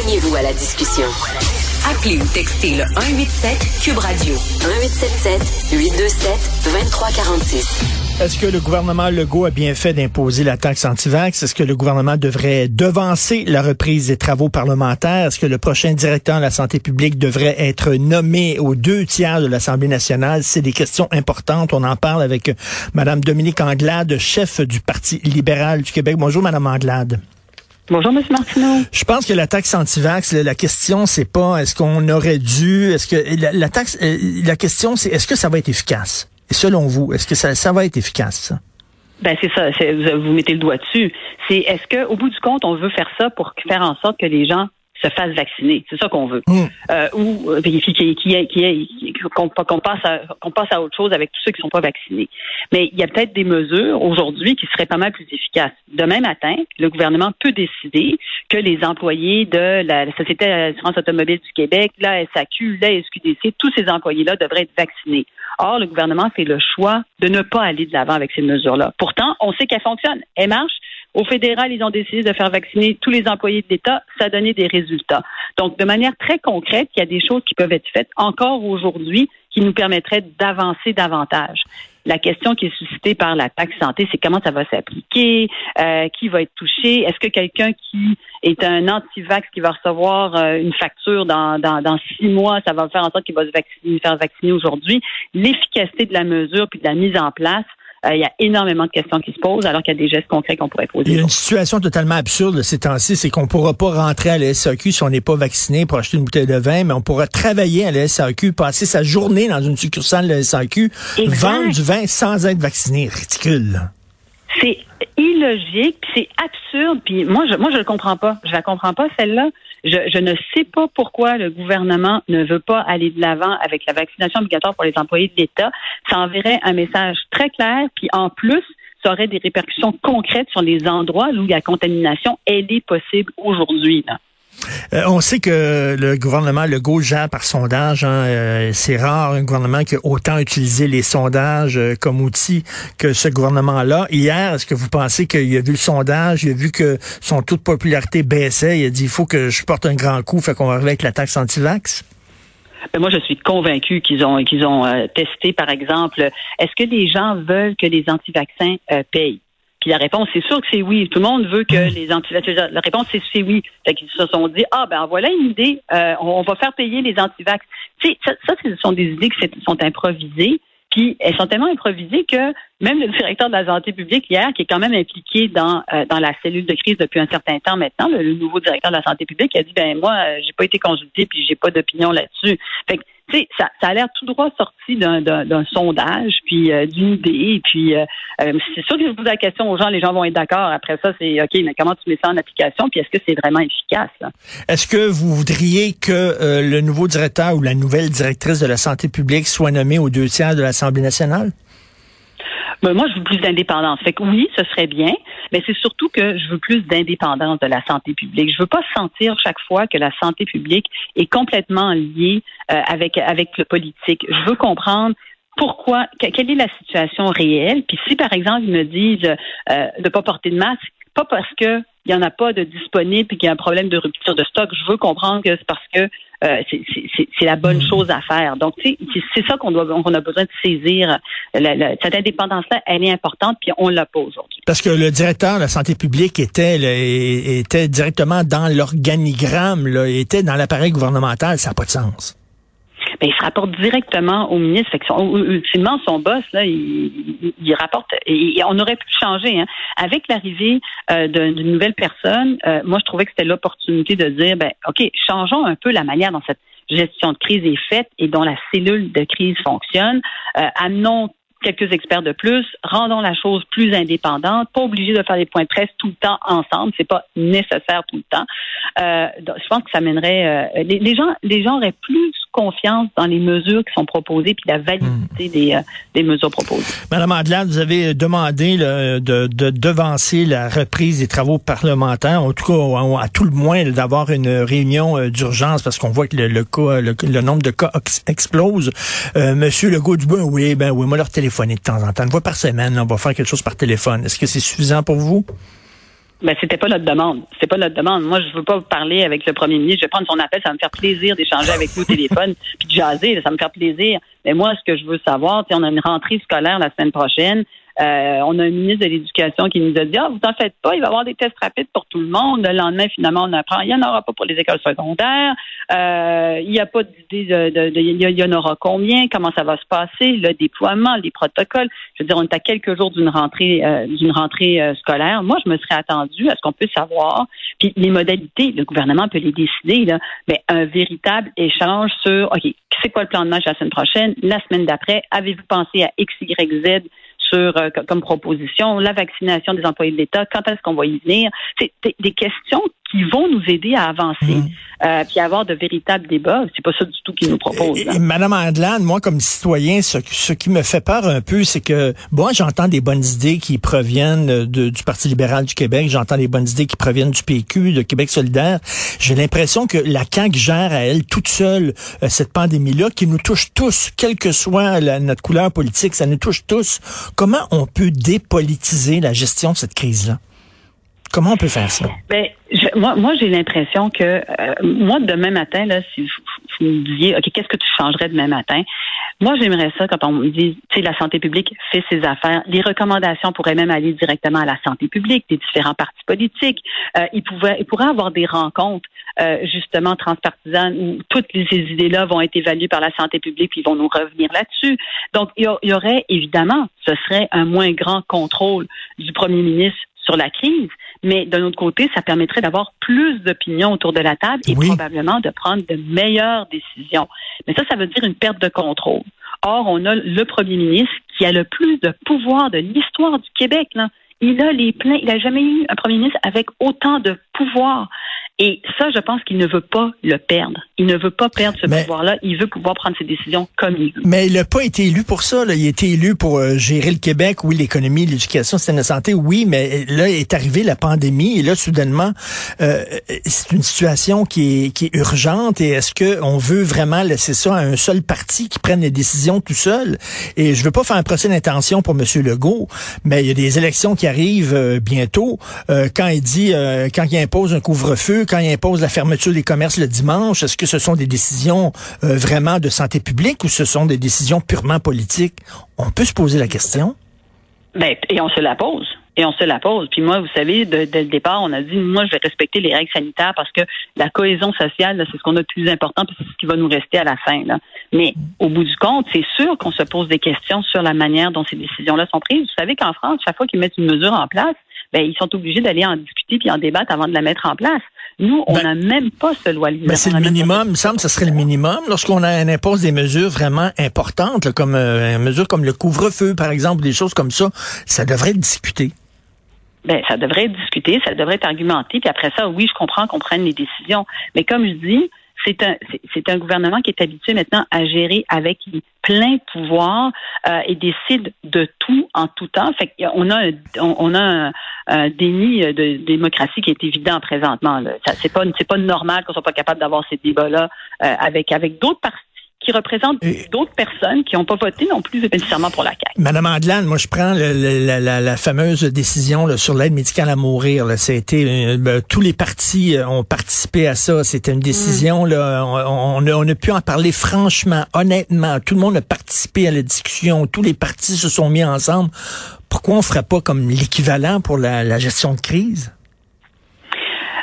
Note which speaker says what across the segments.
Speaker 1: Joignez-vous à la discussion. Appelez ou textez le 187 Cube Radio 1877 827 2346.
Speaker 2: Est-ce que le gouvernement Legault a bien fait d'imposer la taxe anti-vax? Est-ce que le gouvernement devrait devancer la reprise des travaux parlementaires? Est-ce que le prochain directeur de la santé publique devrait être nommé aux deux tiers de l'Assemblée nationale? C'est des questions importantes. On en parle avec Mme Dominique Anglade, chef du Parti libéral du Québec. Bonjour, Mme Anglade.
Speaker 3: Bonjour, M. Martineau.
Speaker 2: Je pense que la taxe anti-vax, la question, c'est pas est-ce qu'on aurait dû, est-ce que la, taxe, euh, la question, c'est est-ce que ça va être efficace? Et selon vous, est-ce que ça, ça va être efficace, ça?
Speaker 3: Ben c'est ça, vous mettez le doigt dessus. C'est est-ce qu'au bout du compte, on veut faire ça pour faire en sorte que les gens se fasse vacciner. C'est ça qu'on veut. Mm. Euh, ou euh, qui, qui, qui, qu'on passe à qu'on passe à autre chose avec tous ceux qui sont pas vaccinés. Mais il y a peut-être des mesures aujourd'hui qui seraient pas mal plus efficaces. Demain matin, le gouvernement peut décider que les employés de la, Société d'assurance automobile du Québec, la SAQ, la SQDC, tous ces employés-là devraient être vaccinés. Or, le gouvernement fait le choix de ne pas aller de l'avant avec ces mesures-là. Pourtant, on sait qu'elles fonctionnent. Elles marchent. Au fédéral, ils ont décidé de faire vacciner tous les employés de l'État. Ça a donné des résultats. Donc, de manière très concrète, il y a des choses qui peuvent être faites encore aujourd'hui qui nous permettraient d'avancer davantage. La question qui est suscitée par la taxe santé, c'est comment ça va s'appliquer, euh, qui va être touché? Est-ce que quelqu'un qui est un anti-vax qui va recevoir euh, une facture dans, dans, dans, six mois, ça va faire en sorte qu'il va se vacciner, faire vacciner aujourd'hui? L'efficacité de la mesure puis de la mise en place, euh, il y a énormément de questions qui se posent alors qu'il y a des gestes concrets qu'on pourrait poser.
Speaker 2: Il y a une situation totalement absurde ces temps-ci, c'est qu'on ne pourra pas rentrer à la SAQ si on n'est pas vacciné pour acheter une bouteille de vin, mais on pourra travailler à la SAQ, passer sa journée dans une succursale de la SAQ, vendre du vin sans être vacciné. Ridicule.
Speaker 3: C'est illogique, c'est absurde, puis moi je moi je le comprends pas. Je la comprends pas celle-là. Je, je, ne sais pas pourquoi le gouvernement ne veut pas aller de l'avant avec la vaccination obligatoire pour les employés de l'État. Ça enverrait un message très clair, puis en plus, ça aurait des répercussions concrètes sur les endroits où la contamination, est possible aujourd'hui.
Speaker 2: Euh, on sait que le gouvernement Legault gère par sondage. Hein, euh, c'est rare un gouvernement qui a autant utilisé les sondages euh, comme outil que ce gouvernement-là. Hier, est-ce que vous pensez qu'il a vu le sondage, il a vu que son taux de popularité baissait, il a dit il faut que je porte un grand coup, fait qu'on va arriver avec la taxe anti-vax?
Speaker 3: Moi, je suis convaincu qu'ils ont qu'ils ont testé, par exemple, est-ce que les gens veulent que les anti-vaccins payent? Puis la réponse, c'est sûr que c'est oui. Tout le monde veut que hmm. les antivax. La réponse, c'est oui. Fait qu'ils se sont dit, ah ben voilà une idée, euh, on, va faire payer les antivax. Tu sais, ça, ça, ce sont des idées qui sont improvisées. Puis elles sont tellement improvisées que même le directeur de la santé publique hier, qui est quand même impliqué dans euh, dans la cellule de crise depuis un certain temps maintenant, le, nouveau directeur de la santé publique, a dit ben moi euh, j'ai pas été consulté puis j'ai pas d'opinion là-dessus. Fait que ça, ça a l'air tout droit sorti d'un sondage, puis euh, d'une idée. Puis euh, euh, c'est sûr que je pose la question aux gens, les gens vont être d'accord. Après ça, c'est OK, mais comment tu mets ça en application, puis est-ce que c'est vraiment efficace?
Speaker 2: Est-ce que vous voudriez que le nouveau directeur ou la nouvelle directrice de la santé publique soit nommée aux deux tiers de l'Assemblée nationale?
Speaker 3: Ben, moi, je veux plus d'indépendance. Fait que oui, ce serait bien, mais c'est surtout que je veux plus d'indépendance de la santé publique. Je veux pas sentir chaque fois que la santé publique est complètement liée euh, avec avec le politique. Je veux comprendre pourquoi, quelle est la situation réelle. Puis si, par exemple, ils me disent euh, de pas porter de masque, pas parce que il y en a pas de disponible et qu'il y a un problème de rupture de stock. Je veux comprendre que c'est parce que euh, c'est la bonne hmm. chose à faire. Donc, c'est ça qu'on doit, a besoin de saisir. cette indépendance-là, elle est importante, puis on l'a pas aujourd'hui.
Speaker 2: Parce que le directeur de la santé publique était, était directement dans l'organigramme, était dans l'appareil gouvernemental. Ça n'a pas de sens.
Speaker 3: Ben, il se rapporte directement au ministre. Fait ultimement, son boss, là, il, il rapporte. Et, on aurait pu changer. Hein. Avec l'arrivée euh, d'une nouvelle personne, euh, moi, je trouvais que c'était l'opportunité de dire, ben, OK, changeons un peu la manière dont cette gestion de crise est faite et dont la cellule de crise fonctionne. Euh, amenons quelques experts de plus, rendons la chose plus indépendante, pas obligé de faire des points de presse tout le temps ensemble, c'est pas nécessaire tout le temps. Euh, je pense que ça mènerait euh, les, gens les gens auraient plus confiance dans les mesures qui sont proposées puis la validité hmm. des, euh, des mesures proposées.
Speaker 2: Madame Adelaide, vous avez demandé de, de, devancer la reprise des travaux parlementaires, en tout cas à, tout le moins d'avoir une réunion euh, d'urgence parce qu'on voit que le, le, cas, le, nombre de cas explose. Monsieur Legault du oui, ben oui, moi leur téléphoner de temps en temps, une fois par semaine, on va faire quelque chose par téléphone. Est-ce que c'est suffisant pour vous?
Speaker 3: Ben, c'était pas notre demande. C'est pas notre demande. Moi, je veux pas parler avec le premier ministre. Je vais prendre son appel. Ça va me faire plaisir d'échanger avec lui au téléphone puis de jaser. Ça me faire plaisir. Mais moi, ce que je veux savoir, on a une rentrée scolaire la semaine prochaine. Euh, on a un ministre de l'Éducation qui nous a dit, ah, vous en faites pas, il va y avoir des tests rapides pour tout le monde. Le lendemain, finalement, on apprend, il n'y en aura pas pour les écoles secondaires. Euh, il n'y a pas d'idée de, il y en aura combien, comment ça va se passer, le déploiement, les protocoles. Je veux dire, on est à quelques jours d'une rentrée, euh, d'une rentrée scolaire. Moi, je me serais attendu à ce qu'on puisse savoir, puis les modalités, le gouvernement peut les décider, mais un véritable échange sur, OK, c'est quoi le plan de match la semaine prochaine, la semaine d'après, avez-vous pensé à X, Y, Z sur euh, comme proposition, la vaccination des employés de l'État, quand est-ce qu'on va y venir? C'est des questions qui vont nous aider à avancer, mmh. euh, puis avoir de véritables débats. C'est pas ça du tout qu'ils nous proposent.
Speaker 2: Madame Andelane, moi comme citoyen, ce, ce, qui me fait peur un peu, c'est que bon, j'entends des bonnes idées qui proviennent de, du Parti libéral du Québec, j'entends des bonnes idées qui proviennent du PQ, de Québec solidaire. J'ai l'impression que la CAQ gère à elle toute seule euh, cette pandémie-là qui nous touche tous, quelle que soit notre couleur politique, ça nous touche tous. Comment on peut dépolitiser la gestion de cette crise-là? Comment on peut faire ça?
Speaker 3: Ben, moi, moi j'ai l'impression que euh, moi, demain matin, là, si vous, me disiez, OK, qu'est-ce que tu changerais demain matin? Moi, j'aimerais ça quand on me dit, tu sais, la santé publique fait ses affaires. Les recommandations pourraient même aller directement à la santé publique, des différents partis politiques. Euh, ils, pouvaient, ils pourraient avoir des rencontres, euh, justement, transpartisanes où toutes ces idées-là vont être évaluées par la santé publique puis ils vont nous revenir là-dessus. Donc, il y aurait, évidemment, ce serait un moins grand contrôle du premier ministre sur la crise, mais d'un autre côté, ça permettrait d'avoir plus d'opinions autour de la table et probablement de prendre de meilleures décisions. Mais ça, ça veut dire une perte de contrôle. Or, on a le premier ministre qui a le plus de pouvoir de l'histoire du Québec. Là. Il a les pleins. Il n'a jamais eu un premier ministre avec autant de pouvoir. Et ça, je pense qu'il ne veut pas le perdre. Il ne veut pas perdre ce pouvoir-là. Il veut pouvoir prendre ses décisions comme il veut.
Speaker 2: Mais il n'a pas été élu pour ça. Là. Il a été élu pour euh, gérer le Québec. Oui, l'économie, l'éducation, c'est la santé. Oui, mais là est arrivée la pandémie et là, soudainement, euh, c'est une situation qui est, qui est urgente. Et est-ce que on veut vraiment laisser ça à un seul parti qui prenne les décisions tout seul? Et je veux pas faire un procès d'intention pour M. Legault, mais il y a des élections qui arrivent euh, bientôt. quand il dit, quand il impose un couvre-feu quand il impose la fermeture des commerces le dimanche, est-ce que ce sont des décisions euh, vraiment de santé publique ou ce sont des décisions purement politiques? On peut se poser la question.
Speaker 3: Ben, et on se la pose. Et on se la pose. Puis moi, vous savez, dès le départ, on a dit, moi, je vais respecter les règles sanitaires parce que la cohésion sociale, c'est ce qu'on a de plus important, puis c'est ce qui va nous rester à la fin. Mais au bout du compte, c'est sûr qu'on se pose des questions sur la manière dont ces décisions-là sont prises. Vous savez qu'en France, chaque fois qu'ils mettent une mesure en place, ben, ils sont obligés d'aller en discuter puis en débattre avant de la mettre en place. Nous, on ben, n'a même pas ce loi
Speaker 2: Mais c'est le minimum, il me semble que ce serait le minimum. Lorsqu'on impose des mesures vraiment importantes, comme euh, une mesure comme le couvre-feu, par exemple, des choses comme ça, ça devrait être discuté.
Speaker 3: Ben, ça devrait être discuté, ça devrait être argumenté, puis après ça, oui, je comprends qu'on prenne les décisions. Mais comme je dis, c'est un, c'est un gouvernement qui est habitué maintenant à gérer avec plein pouvoir euh, et décide de tout en tout temps. Fait on a, on, a un, déni de démocratie qui est évident présentement. C'est pas, c'est pas normal qu'on soit pas capable d'avoir ces débats-là euh, avec avec d'autres partis qui représentent d'autres personnes qui n'ont pas voté non plus nécessairement pour la CAQ.
Speaker 2: Madame Adlan, moi je prends la, fameuse décision sur l'aide médicale à mourir. Là, été, euh, ben, tous les partis euh, ont participé à ça. C'était une décision. Mm. Là, on, on, a, pu en parler franchement, honnêtement. Tout le monde a participé à la discussion. Tous les partis se sont mis ensemble. Pourquoi on ferait pas comme l'équivalent pour la, gestion de crise?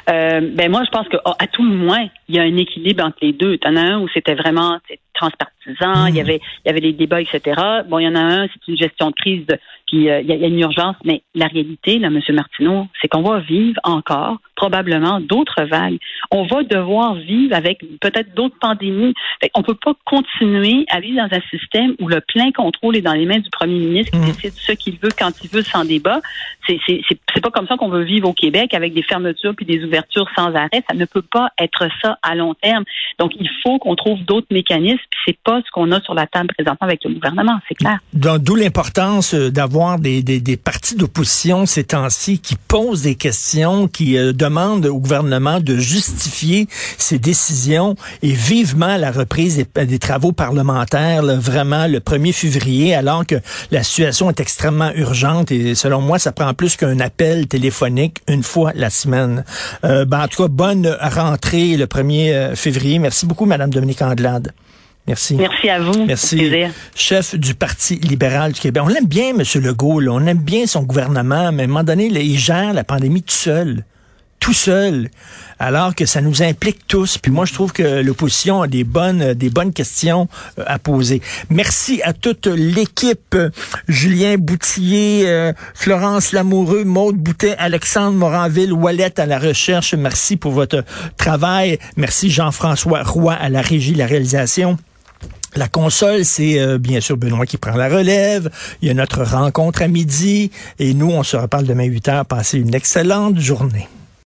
Speaker 3: Euh, ben moi, je pense qu'à tout le moins, il y a un équilibre entre les deux. T'en as un où c'était vraiment transpartisan, il y hmm. avait il y avait des débats, etc. Bon, il y en a un, c'est une gestion de crise qui euh, il y, a une urgence, mais la réalité, là, M. Martineau, c'est qu'on va vivre encore probablement d'autres vagues. On va devoir vivre avec peut-être d'autres pandémies. On on peut pas continuer à vivre dans un système où le plein contrôle est dans les mains du premier ministre qui hmm. décide ce qu'il veut quand il veut sans débat. C'est c'est pas comme ça qu'on veut vivre au Québec avec des fermetures puis des ouvertures sans arrêt. Ça ne peut pas être ça à long terme. Donc il faut qu'on trouve d'autres mécanismes c'est pas ce qu'on a sur la table présentement avec le gouvernement, c'est clair.
Speaker 2: D'où l'importance euh, d'avoir voir des, des, partis d'opposition ces temps-ci qui posent des questions, qui euh, demandent au gouvernement de justifier ses décisions et vivement la reprise des, travaux parlementaires, vraiment le 1er février, alors que la situation est extrêmement urgente et selon moi, ça prend plus qu'un appel téléphonique une fois la semaine. Euh, ben, en tout cas, bonne rentrée le 1er euh, février. Merci beaucoup, Madame Dominique Anglade. Merci.
Speaker 3: Merci à vous.
Speaker 2: Merci. Chef du Parti libéral du Québec. On l'aime bien, M. Legault. Là. On aime bien son gouvernement, mais à un moment donné, là, il gère la pandémie tout seul tout seul, alors que ça nous implique tous. Puis moi, je trouve que l'opposition a des bonnes, des bonnes questions euh, à poser. Merci à toute l'équipe. Julien Boutillier, euh, Florence Lamoureux, Maude Boutet, Alexandre Moranville, Wallet à la recherche. Merci pour votre travail. Merci Jean-François Roy à la régie, la réalisation. La console, c'est euh, bien sûr Benoît qui prend la relève. Il y a notre rencontre à midi. Et nous, on se reparle demain 8 heures. Passez une excellente journée.